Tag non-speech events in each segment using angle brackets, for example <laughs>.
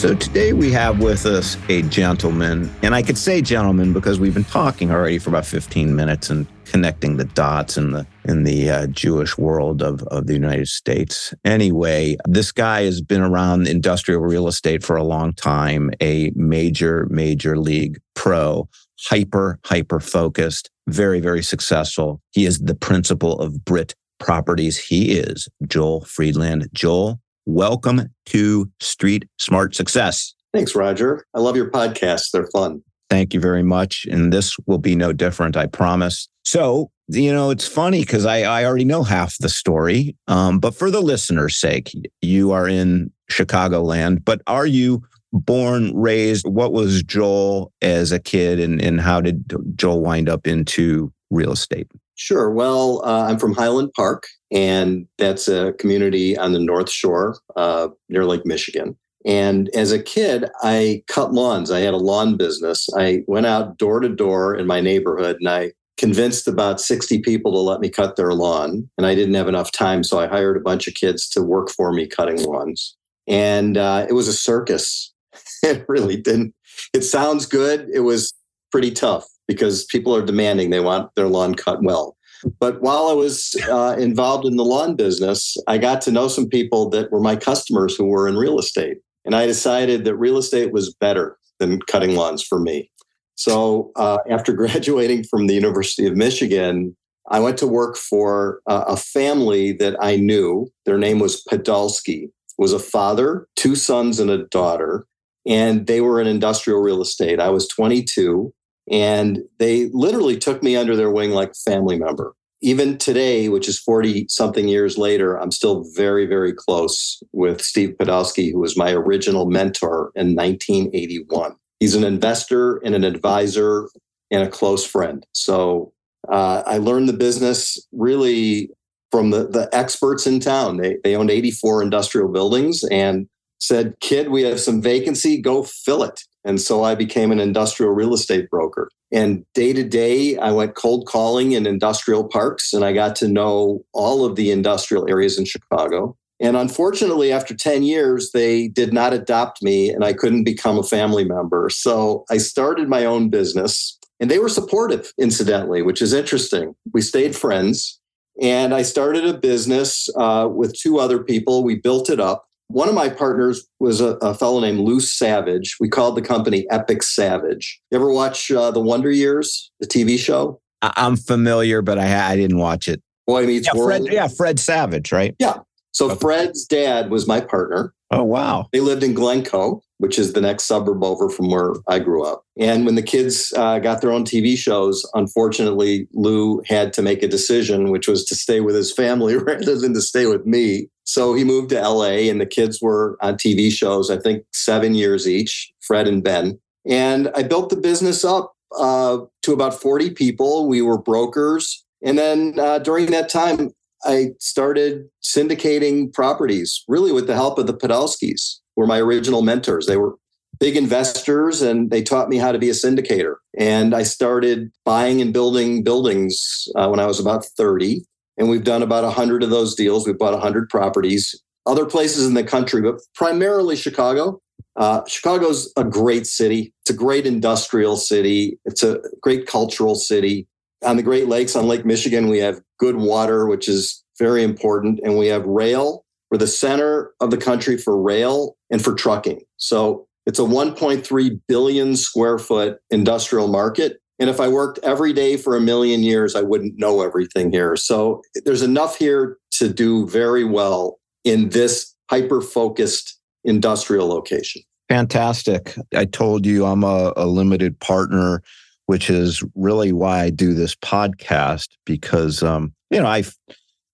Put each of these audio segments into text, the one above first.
So today we have with us a gentleman, and I could say gentleman because we've been talking already for about 15 minutes and connecting the dots in the in the uh, Jewish world of, of the United States. Anyway, this guy has been around industrial real estate for a long time, a major, major league pro, hyper, hyper focused, very, very successful. He is the principal of Brit Properties. He is Joel Friedland. Joel, welcome to Street Smart Success. Thanks, Roger. I love your podcasts. They're fun. Thank you very much. And this will be no different, I promise. So, you know, it's funny because I, I already know half the story. Um, but for the listener's sake, you are in Chicagoland, but are you born, raised? What was Joel as a kid and, and how did Joel wind up into real estate? Sure. Well, uh, I'm from Highland Park, and that's a community on the North Shore uh, near Lake Michigan. And as a kid, I cut lawns. I had a lawn business. I went out door to door in my neighborhood and I convinced about 60 people to let me cut their lawn. And I didn't have enough time. So I hired a bunch of kids to work for me cutting lawns. And uh, it was a circus. <laughs> it really didn't. It sounds good. It was pretty tough because people are demanding they want their lawn cut well. But while I was uh, involved in the lawn business, I got to know some people that were my customers who were in real estate. And I decided that real estate was better than cutting lawns for me. So uh, after <laughs> graduating from the University of Michigan, I went to work for uh, a family that I knew. Their name was Podolsky. It was a father, two sons, and a daughter. And they were in industrial real estate. I was 22 and they literally took me under their wing like a family member. Even today, which is 40 something years later, I'm still very, very close with Steve Podolsky, who was my original mentor in 1981. He's an investor and an advisor and a close friend. So uh, I learned the business really from the, the experts in town. They, they owned 84 industrial buildings and said, Kid, we have some vacancy, go fill it. And so I became an industrial real estate broker. And day to day, I went cold calling in industrial parks and I got to know all of the industrial areas in Chicago. And unfortunately, after 10 years, they did not adopt me and I couldn't become a family member. So I started my own business and they were supportive, incidentally, which is interesting. We stayed friends. And I started a business uh, with two other people. We built it up one of my partners was a, a, fellow named Lou Savage. We called the company Epic Savage. You ever watch uh, The Wonder Years, the TV show? I'm familiar, but I, I didn't watch it. Boy Meets yeah, World. Fred, yeah, Fred Savage, right? Yeah. So. Fred's dad was my partner. Oh, wow. They lived in Glencoe, which is the next suburb over from where I grew up. And when the kids uh, got their own TV shows, unfortunately, Lou had to make a decision, which was to stay with his family <laughs> rather than to stay with me. So he moved to LA, and the kids were on TV shows, I think seven years each, Fred and Ben. And I built the business up uh, to about 40 people. We were brokers. And then uh, during that time, I started syndicating properties, really with the help of the Podolskys, were my original mentors. They were big investors and they taught me how to be a syndicator. And I started buying and building buildings uh, when I was about 30. And we've done about 100 of those deals. We've bought 100 properties, other places in the country, but primarily Chicago. Uh, Chicago's a great city. It's a great industrial city. It's a great cultural city on the Great Lakes on Lake Michigan, we have good water, which is very important. And we have rail. We're the center of the country for rail and for trucking. So it's a 1.3 billion square foot industrial market. And if I worked every day for a million years, I wouldn't know everything here. So there's enough here to do very well in this hyper focused industrial location. Fantastic. I told you I'm a, a limited partner which is really why I do this podcast because, um, you know, I've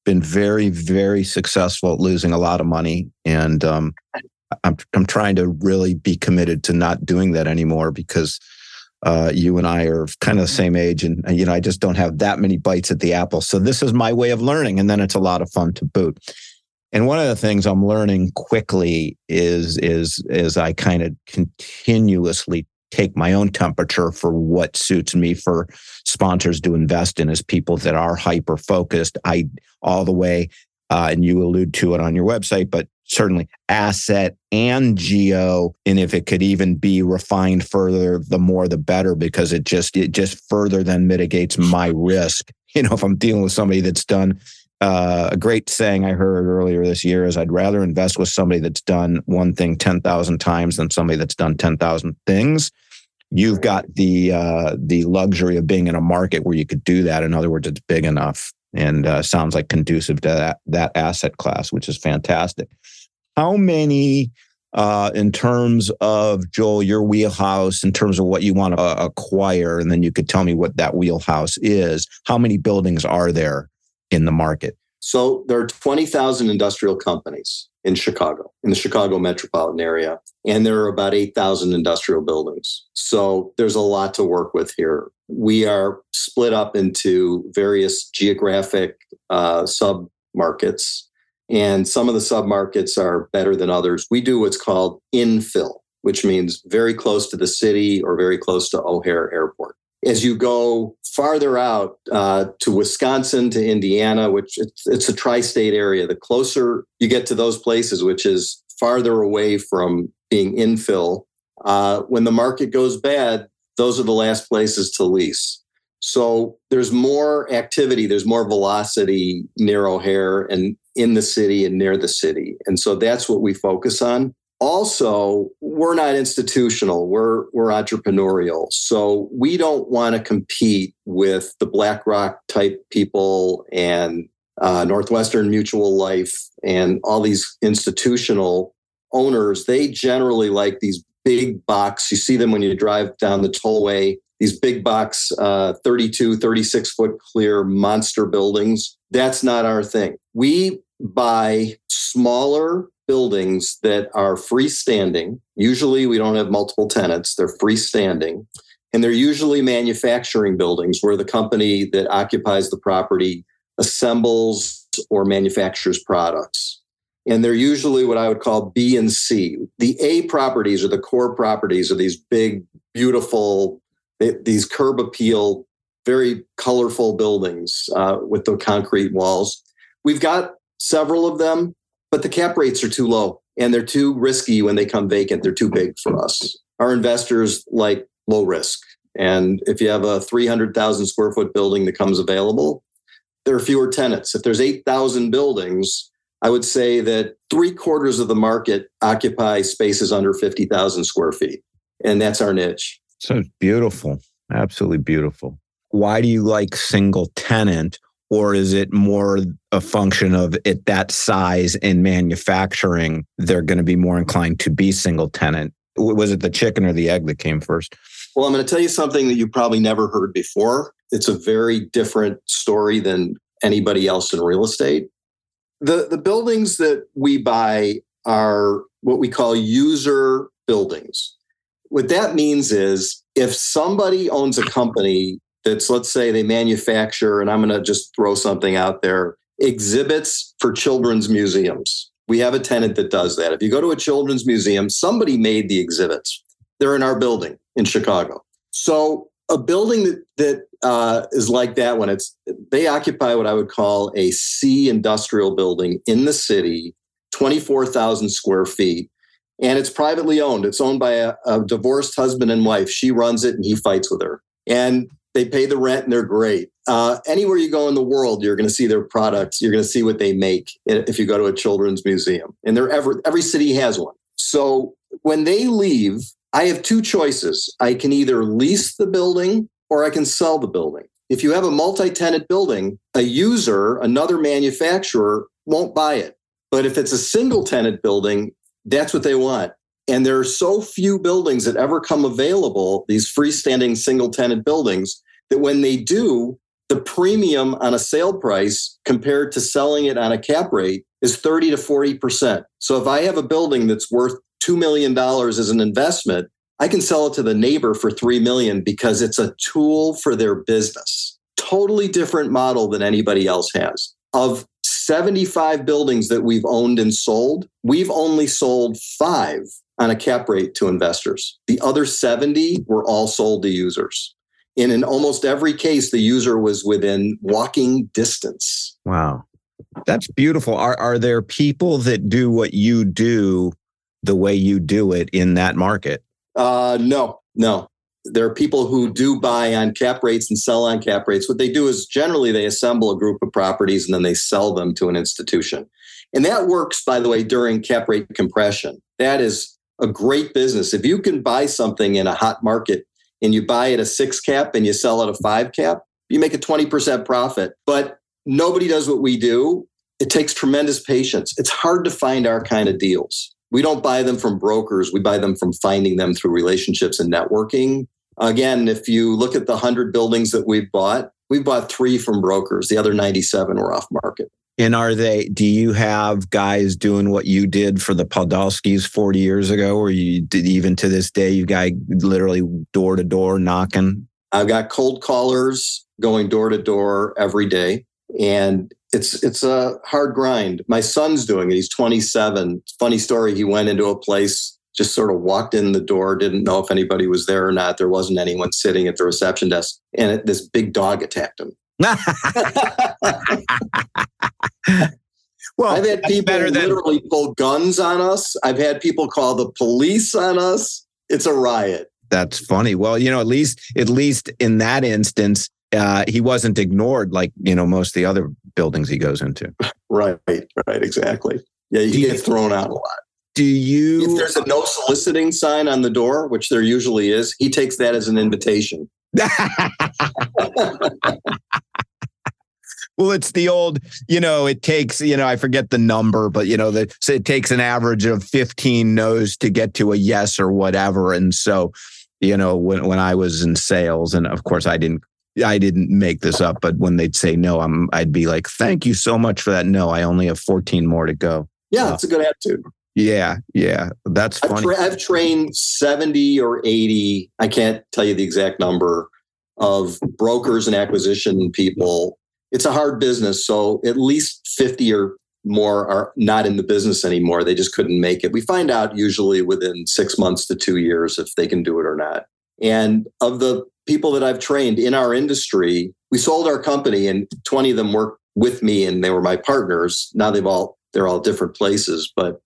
been very, very successful at losing a lot of money. And um, I'm, I'm trying to really be committed to not doing that anymore because uh, you and I are kind of the same age, and, and, you know, I just don't have that many bites at the apple. So this is my way of learning, and then it's a lot of fun to boot. And one of the things I'm learning quickly is is is I kind of continuously take my own temperature for what suits me for sponsors to invest in as people that are hyper focused. I all the way, uh, and you allude to it on your website, but certainly asset and geo. And if it could even be refined further, the more the better, because it just it just further then mitigates my risk. <laughs> You know, if I'm dealing with somebody that's done uh, a great saying I heard earlier this year is I'd rather invest with somebody that's done one thing 10,000 times than somebody that's done 10,000 things. You've got the uh, the luxury of being in a market where you could do that. In other words, it's big enough and uh, sounds like conducive to that that asset class, which is fantastic. How many, uh, in terms of Joel, your wheelhouse, in terms of what you want to uh, acquire, and then you could tell me what that wheelhouse is. How many buildings are there in the market? So there are 20,000 industrial companies in Chicago, in the Chicago metropolitan area, and there are about 8,000 industrial buildings. So there's a lot to work with here. We are split up into various geographic uh, sub markets, and some of the sub markets are better than others. We do what's called infill, which means very close to the city or very close to O'Hare Airport as you go farther out uh, to Wisconsin, to Indiana, which it's, it's a tri state area, the closer you get to those places, which is farther away from being infill, uh, when the market goes bad, those are the last places to lease. So there's more activity, there's more velocity near O'Hare and in the city and near the city. And so that's what we focus on also we're not institutional. We're we're entrepreneurial. So we don't want to compete with the blackrock type people and uh, northwestern mutual life and all these institutional owners. They generally like these big box. You see them when you drive down the tollway. These big box uh, 32 36 foot clear monster buildings. That's not our thing. We buy smaller buildings that are freestanding. Usually, we don't have multiple tenants, they're freestanding. And they're usually manufacturing buildings where the company that occupies the property assembles or manufactures products. And they're usually what I would call B and C. The A properties or the core properties are these big, beautiful, these curb appeal, very colorful buildings uh, with the concrete walls. We've got several of them but the cap rates are too low and they're too risky when they come vacant. They're too big for us. Our investors like low risk. And if you have a 300,000 square foot building that comes available, there are fewer tenants. If there's 8,000 buildings, I would say that three quarters of the market occupy spaces under 50,000 square feet. And that's our niche. So beautiful. Absolutely beautiful. Why do you like single tenant or is it more a function of at that size in manufacturing they're going to be more inclined to be single tenant? Was it the chicken or the egg that came first? Well i'm going to tell you something that you probably never heard before. It's a very different story than anybody else in real estate. The the buildings that we buy are what we call user buildings. What that means is if somebody owns a company that's let's say they manufacture, and I'm going to just throw something out there exhibits for children's museums. We have a tenant that does that. If you go to a children's museum, somebody made the exhibits. They're in our building in Chicago. So a building that, that uh, is like that one, it's they occupy what I would call a C industrial building in the city, 24,000 square feet. And it's privately owned. It's owned by a, a divorced husband and wife. She runs it and he fights with her. And they pay the rent and they're great. Uh, anywhere you go in the world, you're going to see their products. You're going to see what they make if you go to a children's museum. And they're every, every city has one. So when they leave, I have two choices. I can either lease the building or I can sell the building. If you have a multi tenant building, a user, another manufacturer won't buy it. But if it's a single tenant building, that's what they want. And there are so few buildings that ever come available, these freestanding single tenant buildings, that when they do, the premium on a sale price compared to selling it on a cap rate is 30 to 40%. So if I have a building that's worth $2 million as an investment, I can sell it to the neighbor for 3 million because it's a tool for their business. Totally different model than anybody else has. Of 75 buildings that we've owned and sold, we've only sold 5 on a cap rate to investors. The other 70 were all sold to users. And in almost every case, the user was within walking distance. Wow. That's beautiful. Are are there people that do what you do the way you do it in that market? Uh, no, no. There are people who do buy on cap rates and sell on cap rates. What they do is generally they assemble a group of properties and then they sell them to an institution. And that works, by the way, during cap rate compression. That is a great business. If you can buy something in a hot market and you buy it a six cap and you sell it a five cap, you make a 20% profit. But nobody does what we do. It takes tremendous patience. It's hard to find our kind of deals. We don't buy them from brokers. We buy them from finding them through relationships and networking. Again, if you look at the 100 buildings that we've bought, we bought three from brokers. The other 97 were off market. And are they, do you have guys doing what you did for the Podolskys 40 years ago, or you did even to this day, you guy literally door to door knocking? I've got cold callers going door to door every day. And it's it's a hard grind. My son's doing it. He's 27. Funny story. He went into a place, just sort of walked in the door, didn't know if anybody was there or not. There wasn't anyone sitting at the reception desk, and it, this big dog attacked him. <laughs> well, I've had people literally than- pull guns on us. I've had people call the police on us. It's a riot. That's funny. Well, you know, at least at least in that instance, uh, he wasn't ignored like you know most of the other buildings he goes into. <laughs> Right, right, exactly. Yeah, he gets thrown out a lot. Do you? If there's a no soliciting sign on the door, which there usually is, he takes that as an invitation. <laughs> well, it's the old, you know, it takes, you know, I forget the number, but you know, the, so it takes an average of 15 no's to get to a yes or whatever. And so, you know, when, when I was in sales, and of course I didn't I didn't make this up, but when they'd say no, I'm I'd be like, "Thank you so much for that." No, I only have 14 more to go. Yeah, that's a good attitude. Yeah, yeah, that's funny. I've, tra- I've trained 70 or 80. I can't tell you the exact number of brokers and acquisition people. It's a hard business, so at least 50 or more are not in the business anymore. They just couldn't make it. We find out usually within six months to two years if they can do it or not. And of the people that I've trained in our industry, we sold our company and 20 of them worked with me and they were my partners. Now they've all, they're all different places, but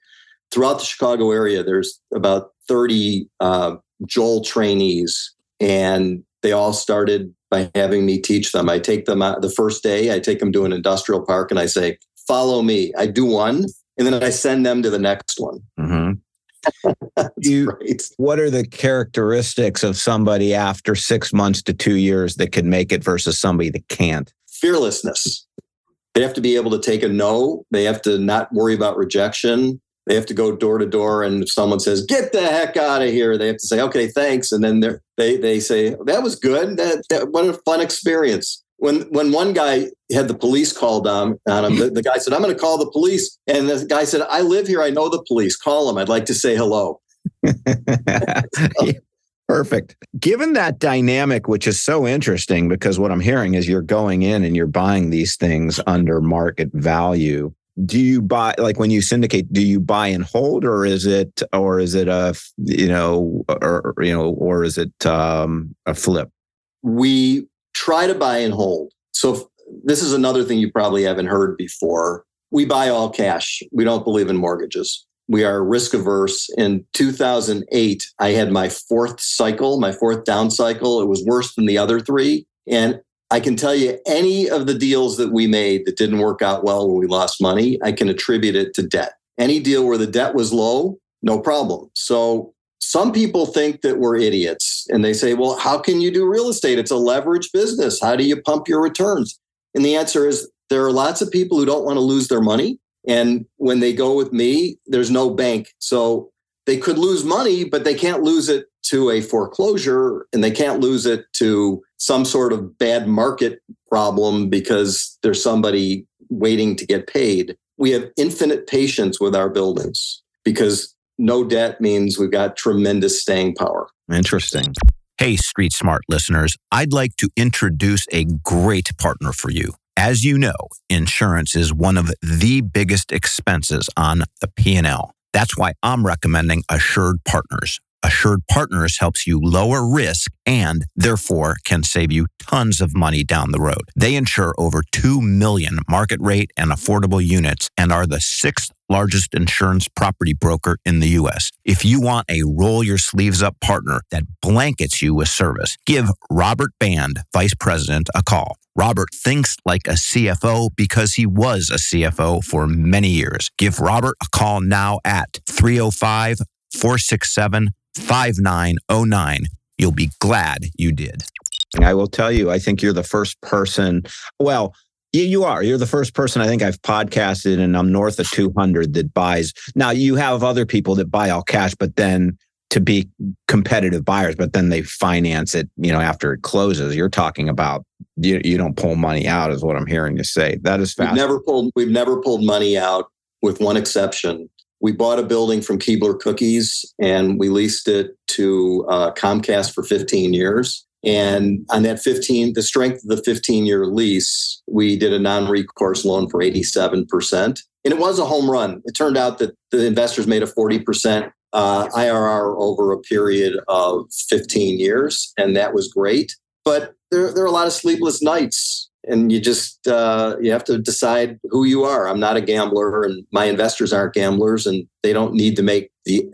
throughout the Chicago area, there's about 30 uh, Joel trainees and they all started by having me teach them. I take them out the first day, I take them to an industrial park and I say, follow me. I do one and then I send them to the next one. Mm-hmm. <laughs> you, great. What are the characteristics of somebody after six months to two years that can make it versus somebody that can't? Fearlessness. They have to be able to take a no. They have to not worry about rejection. They have to go door to door, and if someone says "Get the heck out of here," they have to say "Okay, thanks," and then they they say "That was good. That, that what a fun experience." when when one guy had the police called on, on him, the, the guy said, "I'm going to call the police," and the guy said, "I live here. I know the police. Call them. I'd like to say hello." <laughs> <laughs> Perfect. Given that dynamic, which is so interesting, because what I'm hearing is you're going in and you're buying these things under market value. Do you buy like when you syndicate? Do you buy and hold, or is it, or is it a, you know, or you know, or is it um, a flip? We try to buy and hold. So this is another thing you probably haven't heard before. We buy all cash. We don't believe in mortgages. We are risk averse. In 2008, I had my fourth cycle, my fourth down cycle. It was worse than the other three. And I can tell you any of the deals that we made that didn't work out well when we lost money, I can attribute it to debt. Any deal where the debt was low, no problem. So some people think that we're idiots and they say, well, how can you do real estate? It's a leverage business. How do you pump your returns? And the answer is there are lots of people who don't want to lose their money. And when they go with me, there's no bank. So they could lose money, but they can't lose it to a foreclosure and they can't lose it to some sort of bad market problem because there's somebody waiting to get paid. We have infinite patience with our buildings because no debt means we've got tremendous staying power. Interesting. Hey, Street Smart listeners, I'd like to introduce a great partner for you. As you know, insurance is one of the biggest expenses on the P&L. That's why I'm recommending Assured Partners. Assured Partners helps you lower risk and therefore can save you tons of money down the road. They insure over 2 million market rate and affordable units and are the sixth largest insurance property broker in the U.S. If you want a roll your sleeves up partner that blankets you with service, give Robert Band, Vice President, a call. Robert thinks like a CFO because he was a CFO for many years. Give Robert a call now at 305 467 5909. You'll be glad you did. I will tell you, I think you're the first person. Well, you, you are. You're the first person I think I've podcasted, and I'm north of 200 that buys. Now, you have other people that buy all cash, but then to be competitive buyers, but then they finance it, you know, after it closes. You're talking about you, you don't pull money out, is what I'm hearing you say. That is fast. We've never pulled. We've never pulled money out, with one exception. We bought a building from Keebler Cookies and we leased it to uh, Comcast for 15 years. And on that 15, the strength of the 15 year lease, we did a non recourse loan for 87%. And it was a home run. It turned out that the investors made a 40% uh, IRR over a period of 15 years. And that was great. But there, there are a lot of sleepless nights and you just uh, you have to decide who you are. I'm not a gambler, and my investors aren't gamblers, and they don't need to make the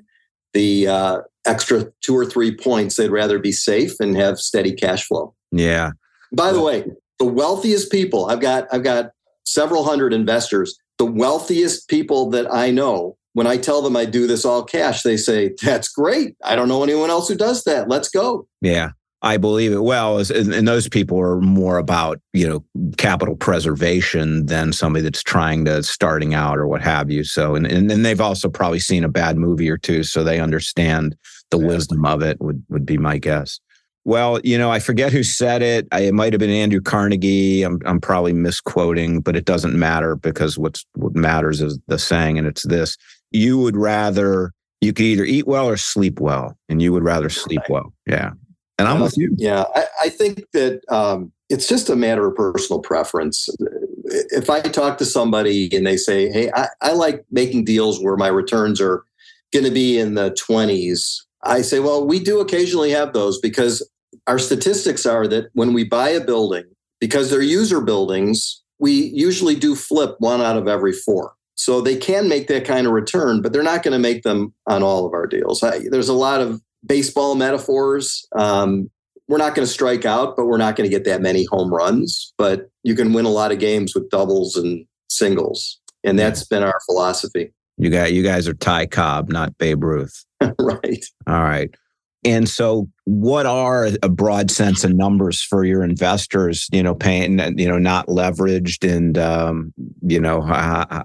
the uh, extra two or three points. They'd rather be safe and have steady cash flow. Yeah. By the way, the wealthiest people I've got I've got several hundred investors. The wealthiest people that I know, when I tell them I do this all cash, they say, "That's great. I don't know anyone else who does that. Let's go." Yeah. I believe it well. And those people are more about, you know, capital preservation than somebody that's trying to starting out or what have you. So, and, and, then they've also probably seen a bad movie or two. So they understand the yeah. wisdom of it would, would be my guess. Well, you know, I forget who said it. I, it might have been Andrew Carnegie. I'm, I'm probably misquoting, but it doesn't matter because what's, what matters is the saying, and it's this you would rather, you could either eat well or sleep well, and you would rather sleep well. Yeah. And I'm with you. Yeah, I, I think that um, it's just a matter of personal preference. If I talk to somebody and they say, "Hey, I, I like making deals where my returns are going to be in the 20s," I say, "Well, we do occasionally have those because our statistics are that when we buy a building, because they're user buildings, we usually do flip one out of every four. So they can make that kind of return, but they're not going to make them on all of our deals. I, there's a lot of baseball metaphors. Um, we're not going to strike out, but we're not going to get that many home runs. But you can win a lot of games with doubles and singles, and that's been our philosophy. You got you guys are Ty Cobb, not Babe Ruth. <laughs> right. All right. And so, what are a broad sense of numbers for your investors? You know, paying, you know, not leveraged, and um, you know,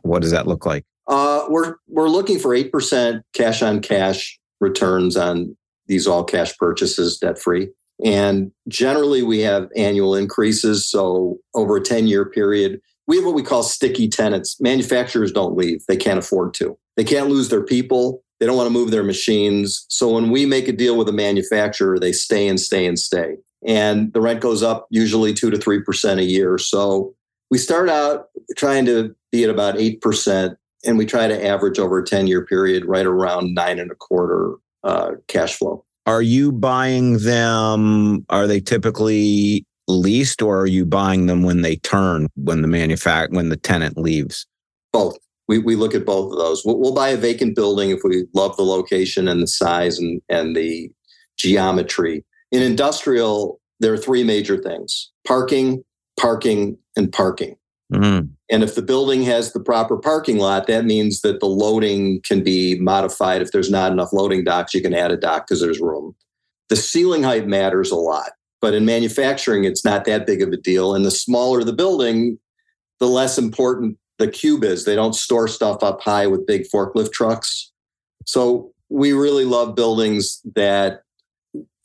what does that look like? Uh, we're we're looking for eight percent cash on cash returns on these all cash purchases debt free. And generally, we have annual increases. So, over a 10 year period, we have what we call sticky tenants. Manufacturers don't leave, they can't afford to. They can't lose their people, they don't want to move their machines. So, when we make a deal with a manufacturer, they stay and stay and stay. And the rent goes up usually 2 to 3% a year. So, we start out trying to be at about 8%, and we try to average over a 10 year period right around nine and a quarter uh, cash flow. Are you buying them? Are they typically leased, or are you buying them when they turn when the manufact when the tenant leaves? Both. We, we look at both of those. We'll, we'll buy a vacant building if we love the location and the size and, and the geometry. In industrial, there are three major things parking, parking, and parking. Mm-hmm. And if the building has the proper parking lot, that means that the loading can be modified. If there's not enough loading docks, you can add a dock because there's room. The ceiling height matters a lot, but in manufacturing, it's not that big of a deal. And the smaller the building, the less important the cube is. They don't store stuff up high with big forklift trucks. So we really love buildings that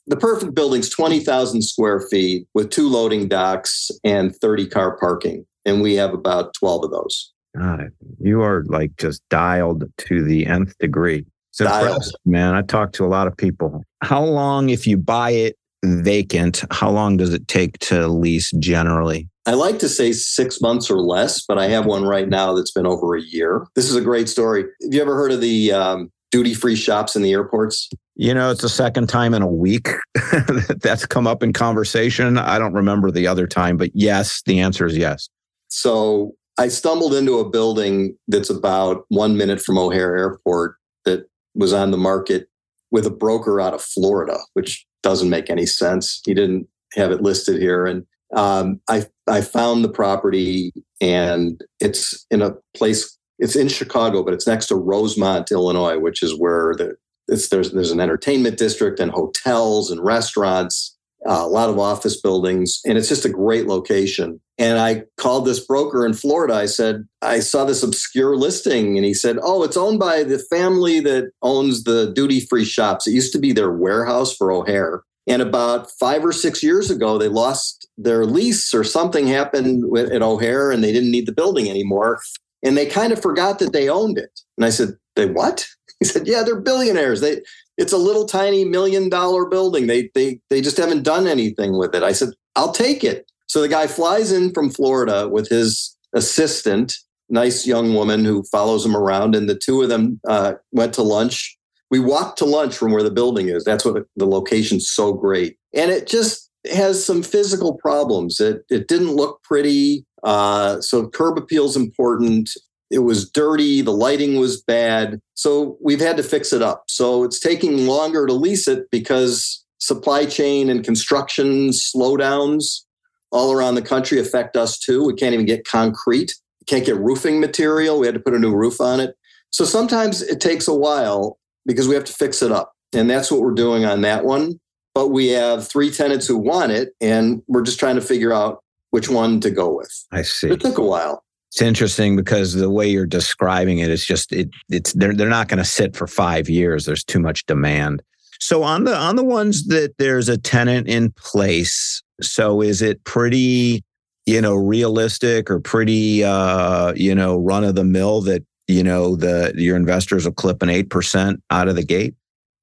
the perfect building's 20,000 square feet with two loading docks and 30 car parking and we have about 12 of those. God, you are like just dialed to the nth degree. It's impressive, man. I talked to a lot of people. How long, if you buy it vacant, how long does it take to lease generally? I like to say six months or less, but I have one right now that's been over a year. This is a great story. Have you ever heard of the um, duty free shops in the airports? You know, it's the second time in a week <laughs> that's come up in conversation. I don't remember the other time, but yes, the answer is yes. So I stumbled into a building that's about one minute from O'Hare Airport that was on the market with a broker out of Florida, which doesn't make any sense. He didn't have it listed here. And um, I I found the property and it's in a place. It's in Chicago, but it's next to Rosemont, Illinois, which is where the it's there's there's an entertainment district and hotels and restaurants, uh, a lot of office buildings, and it's just a great location. And I called this broker in Florida. I said I saw this obscure listing, and he said, "Oh, it's owned by the family that owns the duty free shops. It used to be their warehouse for O'Hare." And about five or six years ago, they lost their lease or something happened at O'Hare and they didn't need the building anymore. And they kind of forgot that they owned it. And I said, They what? He said, Yeah, they're billionaires. They it's a little tiny million dollar building. They they they just haven't done anything with it. I said, I'll take it. So the guy flies in from Florida with his assistant, nice young woman who follows him around, and the two of them uh, went to lunch. We walked to lunch from where the building is. That's what the location's so great, and it just has some physical problems. It it didn't look pretty. Uh, so curb appeal is important. It was dirty. The lighting was bad. So we've had to fix it up. So it's taking longer to lease it because supply chain and construction slowdowns all around the country affect us too. We can't even get concrete. Can't get roofing material. We had to put a new roof on it. So sometimes it takes a while because we have to fix it up. And that's what we're doing on that one but we have three tenants who want it, and we're just trying to figure out which one to go with. I see. It took a while. It's interesting because the way you're describing it is just it. It's they're they're not going to sit for five years. There's too much demand. So on the on the ones that there's a tenant in place, so is it pretty, you know, realistic or pretty, uh, you know, run of the mill that you know the your investors will clip an eight percent out of the gate?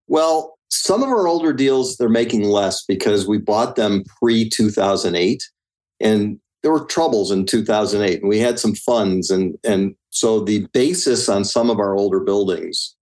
Well, some of our older deals, they're making less because we bought them pre 2008. And there were troubles in 2008 and we had some funds. And, and so the basis on some of our older buildings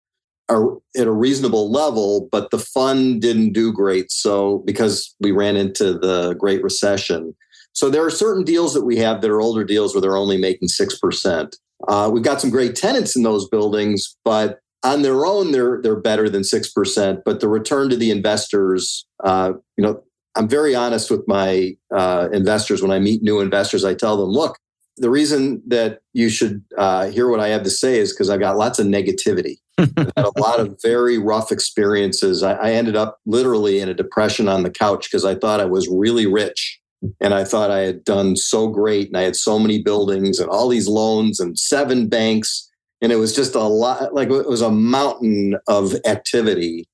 are at a reasonable level, but the fund didn't do great. So because we ran into the Great Recession. So there are certain deals that we have that are older deals where they're only making 6%. Uh, we've got some great tenants in those buildings, but on their own, they're they're better than six percent. But the return to the investors, uh, you know, I'm very honest with my uh, investors when I meet new investors. I tell them, look, the reason that you should uh, hear what I have to say is because I got lots of negativity. <laughs> i had a lot of very rough experiences. I, I ended up literally in a depression on the couch because I thought I was really rich and I thought I had done so great and I had so many buildings and all these loans and seven banks and it was just a lot like it was a mountain of activity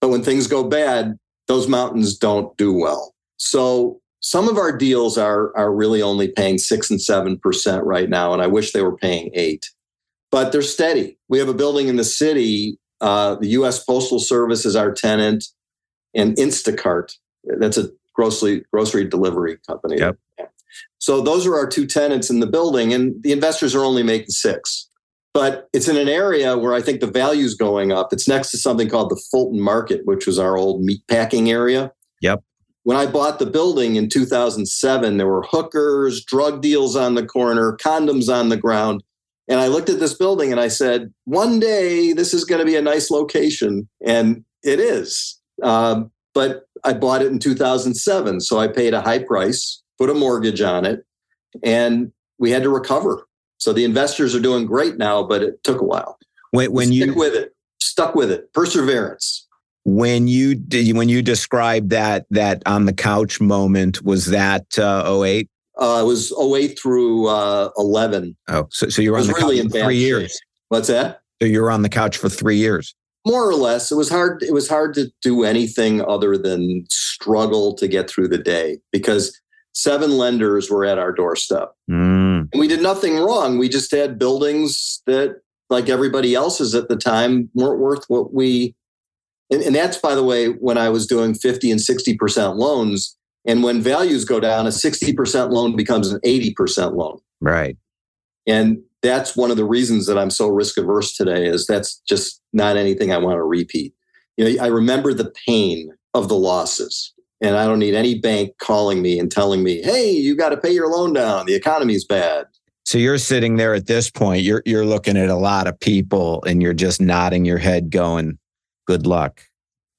but when things go bad those mountains don't do well. So some of our deals are are really only paying 6 and 7% right now and i wish they were paying 8 but they're steady. We have a building in the city uh, the us postal service is our tenant and instacart that's a grocery grocery delivery company. Yep. so those are our two tenants in the building and the investors are only making six but it's in an area where I think the value is going up. It's next to something called the Fulton Market, which was our old meat packing area. Yep. When I bought the building in 2007, there were hookers, drug deals on the corner, condoms on the ground. And I looked at this building and I said, one day this is going to be a nice location. And it is. Um, but I bought it in 2007. So I paid a high price, put a mortgage on it, and we had to recover. So the investors are doing great now, but it took a while. When, when Stick you with it, stuck with it, perseverance. When you did, when you described that that on the couch moment, was that uh, 08? Uh, it was 08 through uh, 11. Oh, so, so you were on the really couch for three years. What's that? So you were on the couch for three years. More or less, it was hard. It was hard to do anything other than struggle to get through the day because seven lenders were at our doorstep. Mm. And we did nothing wrong. We just had buildings that like everybody else's at the time, weren't worth what we. And, and that's, by the way, when I was doing 50 and 60% loans. And when values go down, a 60% loan becomes an 80% loan. Right. And that's one of the reasons that I'm so risk averse today is that's just not anything I want to repeat. You know, I remember the pain of the losses. And I don't need any bank calling me and telling me, "Hey, you got to pay your loan down. The economy's bad." So you're sitting there at this point, you're you're looking at a lot of people and you're just nodding your head going, "Good luck."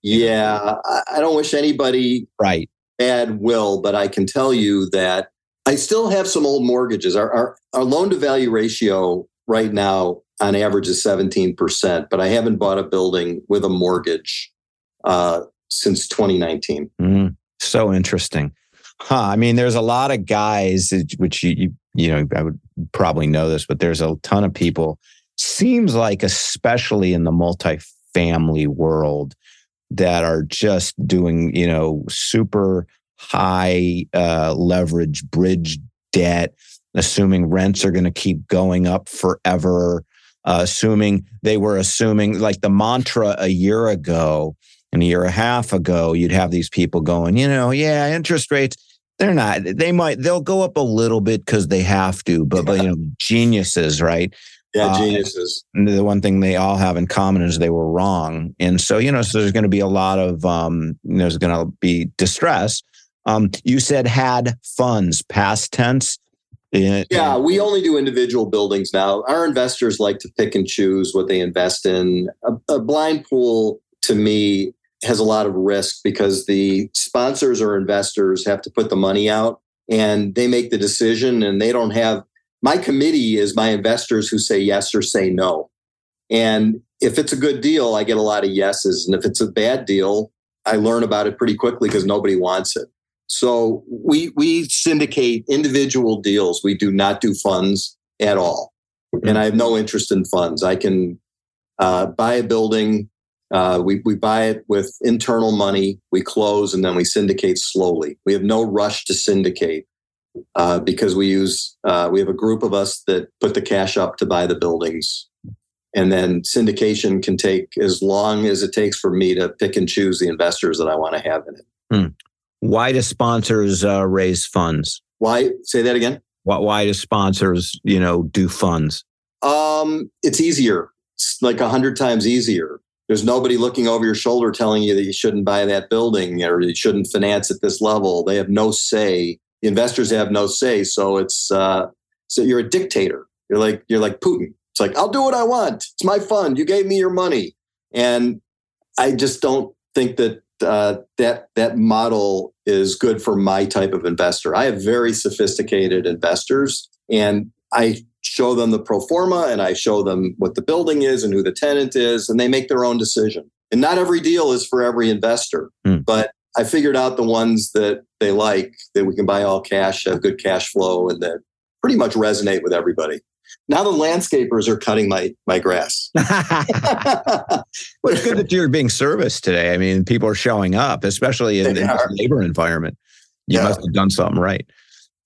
Yeah, I don't wish anybody right bad will, but I can tell you that I still have some old mortgages. Our our, our loan to value ratio right now on average is 17%, but I haven't bought a building with a mortgage uh, since 2019. Mm, so interesting. Huh. I mean, there's a lot of guys, which you, you, you know, I would probably know this, but there's a ton of people, seems like, especially in the multifamily world, that are just doing, you know, super high uh, leverage bridge debt, assuming rents are going to keep going up forever, uh, assuming they were assuming like the mantra a year ago and a year and a half ago, you'd have these people going, you know, yeah, interest rates, they're not, they might, they'll go up a little bit because they have to, but, but, you know, geniuses, right? Yeah, uh, geniuses. Uh, the one thing they all have in common is they were wrong. And so, you know, so there's going to be a lot of, um, there's going to be distress. Um, you said had funds, past tense. Yeah, we only do individual buildings now. Our investors like to pick and choose what they invest in. A, a blind pool to me has a lot of risk because the sponsors or investors have to put the money out and they make the decision and they don't have my committee is my investors who say yes or say no. And if it's a good deal, I get a lot of yeses. And if it's a bad deal, I learn about it pretty quickly because nobody wants it. So we we syndicate individual deals. We do not do funds at all. And I have no interest in funds. I can uh, buy a building, uh, we, we buy it with internal money, we close, and then we syndicate slowly. We have no rush to syndicate uh, because we use, uh, we have a group of us that put the cash up to buy the buildings. And then syndication can take as long as it takes for me to pick and choose the investors that I want to have in it. Hmm. Why do sponsors uh, raise funds? Why? Say that again. Why, why do sponsors, you know, do funds? Um, it's easier. It's like a hundred times easier there's nobody looking over your shoulder telling you that you shouldn't buy that building or you shouldn't finance at this level. They have no say. The investors have no say. So it's uh, so you're a dictator. You're like you're like Putin. It's like I'll do what I want. It's my fund. You gave me your money, and I just don't think that uh, that that model is good for my type of investor. I have very sophisticated investors, and I show them the pro forma and I show them what the building is and who the tenant is, and they make their own decision. And not every deal is for every investor, mm. but I figured out the ones that they like that we can buy all cash, have good cash flow, and that pretty much resonate with everybody. Now the landscapers are cutting my my grass. <laughs> <laughs> well, it's good that you're being serviced today. I mean, people are showing up, especially in, in the labor environment. You yeah. must have done something right.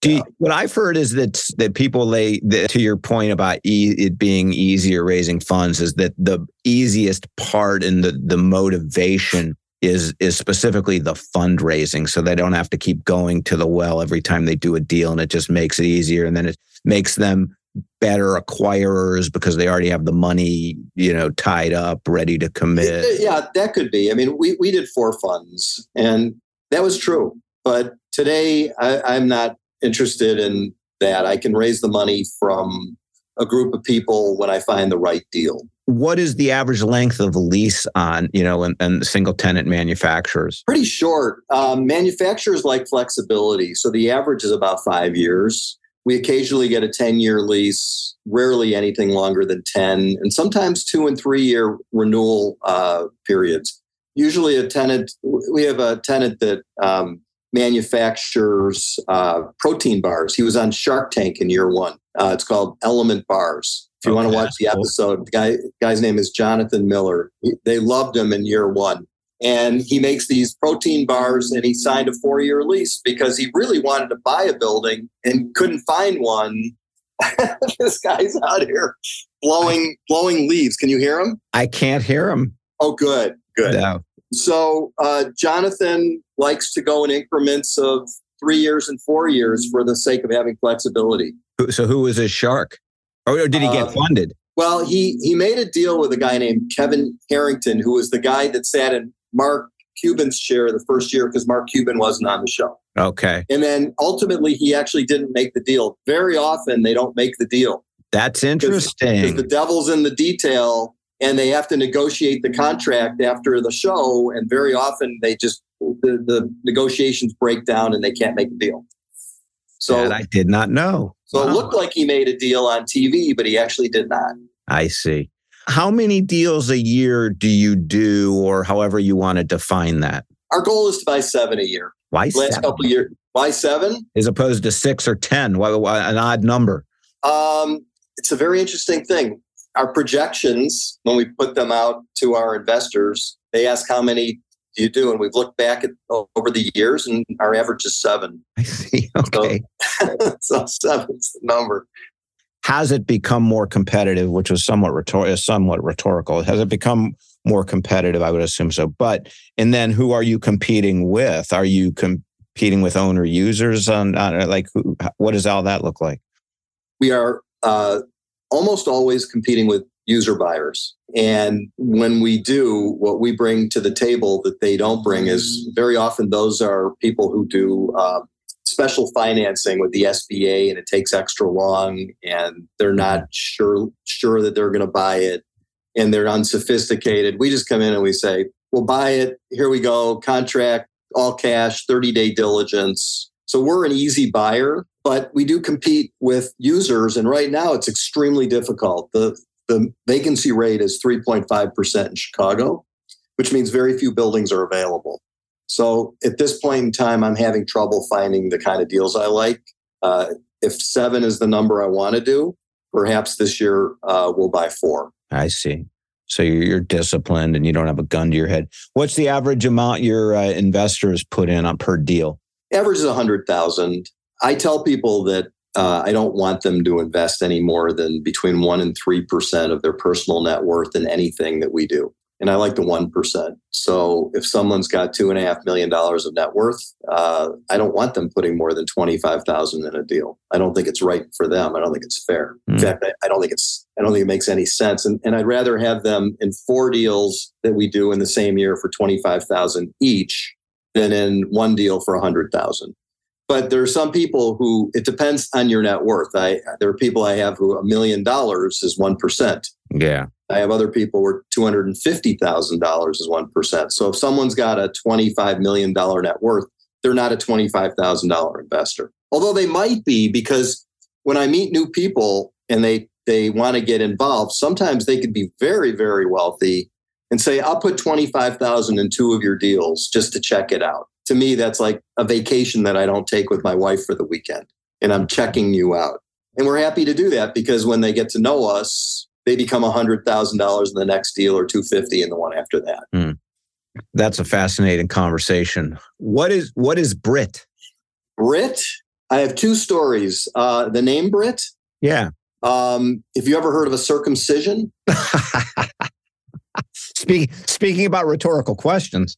You, what I've heard is that that people lay that, to your point about e- it being easier raising funds is that the easiest part and the the motivation is is specifically the fundraising, so they don't have to keep going to the well every time they do a deal, and it just makes it easier, and then it makes them better acquirers because they already have the money, you know, tied up, ready to commit. Yeah, that could be. I mean, we we did four funds, and that was true. But today, I, I'm not interested in that. I can raise the money from a group of people when I find the right deal. What is the average length of a lease on, you know, and, and single tenant manufacturers? Pretty short. Um, manufacturers like flexibility. So the average is about five years. We occasionally get a 10 year lease, rarely anything longer than 10, and sometimes two and three year renewal uh, periods. Usually, a tenant, we have a tenant that um, manufactures uh, protein bars. He was on Shark Tank in year one. Uh, it's called Element Bars. If you okay, want to watch the episode, the guy guy's name is Jonathan Miller. He, they loved him in year one. And he makes these protein bars and he signed a four year lease because he really wanted to buy a building and couldn't find one. <laughs> this guy's out here blowing blowing leaves. Can you hear him? I can't hear him. Oh, good, good. No. So uh, Jonathan likes to go in increments of three years and four years for the sake of having flexibility. So who was his shark? Or, or did he get Uh, funded? Well, he he made a deal with a guy named Kevin Harrington, who was the guy that sat in Mark Cuban's chair the first year because Mark Cuban wasn't on the show. Okay. And then ultimately, he actually didn't make the deal. Very often, they don't make the deal That's interesting. the devil's in the detail, and they have to negotiate the contract after the show. And very often, they just the, the negotiations break down and they can't make a deal. So, that I did not know. so it looked like he made a deal on TV, but he actually did not. I see. How many deals a year do you do, or however you want to define that? Our goal is to buy seven a year. Why Last seven? couple of years, why seven? as opposed to six or ten? Why, why an odd number? Um, it's a very interesting thing. Our projections, when we put them out to our investors, they ask how many do you do, and we've looked back at over the years, and our average is seven. I see. <laughs> Okay. <laughs> so seven's the number. Has it become more competitive, which was somewhat rhetor- somewhat rhetorical? Has it become more competitive? I would assume so. But and then who are you competing with? Are you competing with owner users on, on like who, what does all that look like? We are uh, almost always competing with user buyers. And when we do, what we bring to the table that they don't bring is very often those are people who do uh, special financing with the SBA, and it takes extra long, and they're not sure sure that they're going to buy it, and they're unsophisticated. We just come in and we say, "We'll buy it. Here we go. Contract, all cash, thirty day diligence." So we're an easy buyer, but we do compete with users, and right now it's extremely difficult. the The vacancy rate is three point five percent in Chicago, which means very few buildings are available. So at this point in time, I'm having trouble finding the kind of deals I like. Uh, if seven is the number I want to do, perhaps this year uh, we'll buy four. I see. So you're, you're disciplined and you don't have a gun to your head. What's the average amount your uh, investors put in on per deal? Average is a hundred thousand. I tell people that uh, I don't want them to invest any more than between one and three percent of their personal net worth in anything that we do. And I like the one percent. So if someone's got two and a half million dollars of net worth, uh, I don't want them putting more than twenty five thousand in a deal. I don't think it's right for them. I don't think it's fair. In Hmm. fact, I, I don't think it's I don't think it makes any sense. And, and I'd rather have them in four deals that we do in the same year for twenty five thousand each than in one deal for a hundred thousand. But there are some people who it depends on your net worth. I there are people I have who a million dollars is one percent. Yeah. I have other people where two hundred and fifty thousand dollars is one percent. So if someone's got a twenty five million dollar net worth, they're not a twenty five thousand dollar investor. Although they might be because when I meet new people and they they want to get involved, sometimes they could be very very wealthy and say, "I'll put twenty five thousand in two of your deals just to check it out." To me, that's like a vacation that I don't take with my wife for the weekend, and I'm checking you out. And we're happy to do that because when they get to know us, they become hundred thousand dollars in the next deal or two fifty in the one after that. That's a fascinating conversation. What is what is Brit? Brit, I have two stories. Uh, the name Brit. Yeah. Um, if you ever heard of a circumcision, <laughs> Speaking speaking about rhetorical questions.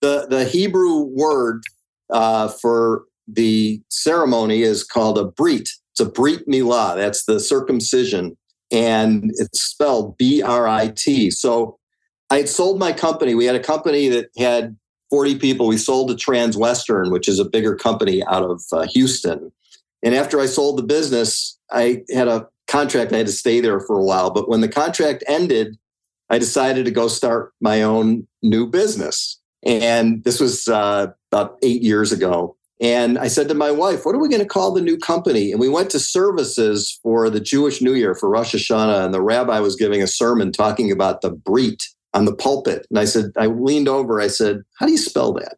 The the Hebrew word uh, for the ceremony is called a brit. It's a brit milah. That's the circumcision, and it's spelled B R I T. So I had sold my company. We had a company that had 40 people. We sold to Transwestern, which is a bigger company out of uh, Houston. And after I sold the business, I had a contract. I had to stay there for a while. But when the contract ended, I decided to go start my own new business. And this was uh, about eight years ago. And I said to my wife, What are we going to call the new company? And we went to services for the Jewish New Year for Rosh Hashanah. And the rabbi was giving a sermon talking about the Brit on the pulpit. And I said, I leaned over, I said, How do you spell that?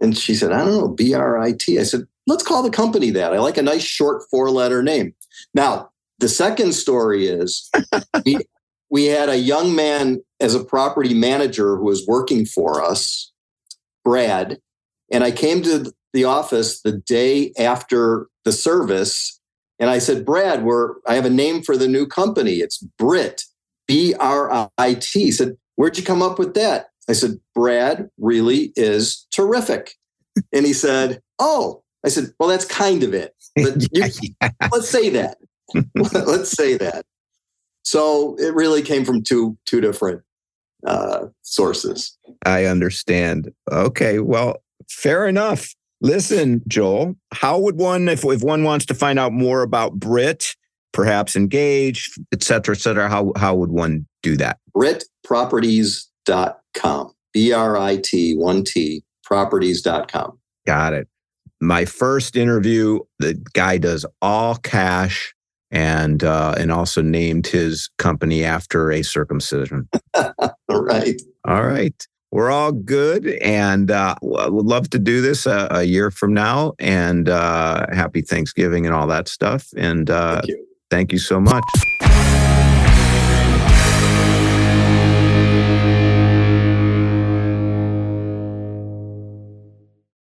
And she said, I don't know, B R I T. I said, Let's call the company that. I like a nice short four letter name. Now, the second story is we, we had a young man as a property manager who was working for us, Brad. And I came to the office the day after the service And I said, Brad, we're I have a name for the new company. It's Brit, B R I T. He said, Where'd you come up with that? I said, Brad really is terrific. and he said, Oh, I said, Well, that's kind of it. But <laughs> you, let's say that. <laughs> let's say that. So it really came from two two different uh, sources. I understand. Okay, well, fair enough. Listen, Joel, how would one, if, if one wants to find out more about Brit, perhaps engage, et cetera, et cetera, how, how would one do that? BritProperties.com. B R I T, one T, properties.com. Got it. My first interview, the guy does all cash and uh, and also named his company after a circumcision. all <laughs> right. All right we're all good and uh, would love to do this a, a year from now and uh, happy thanksgiving and all that stuff and uh, thank, you. thank you so much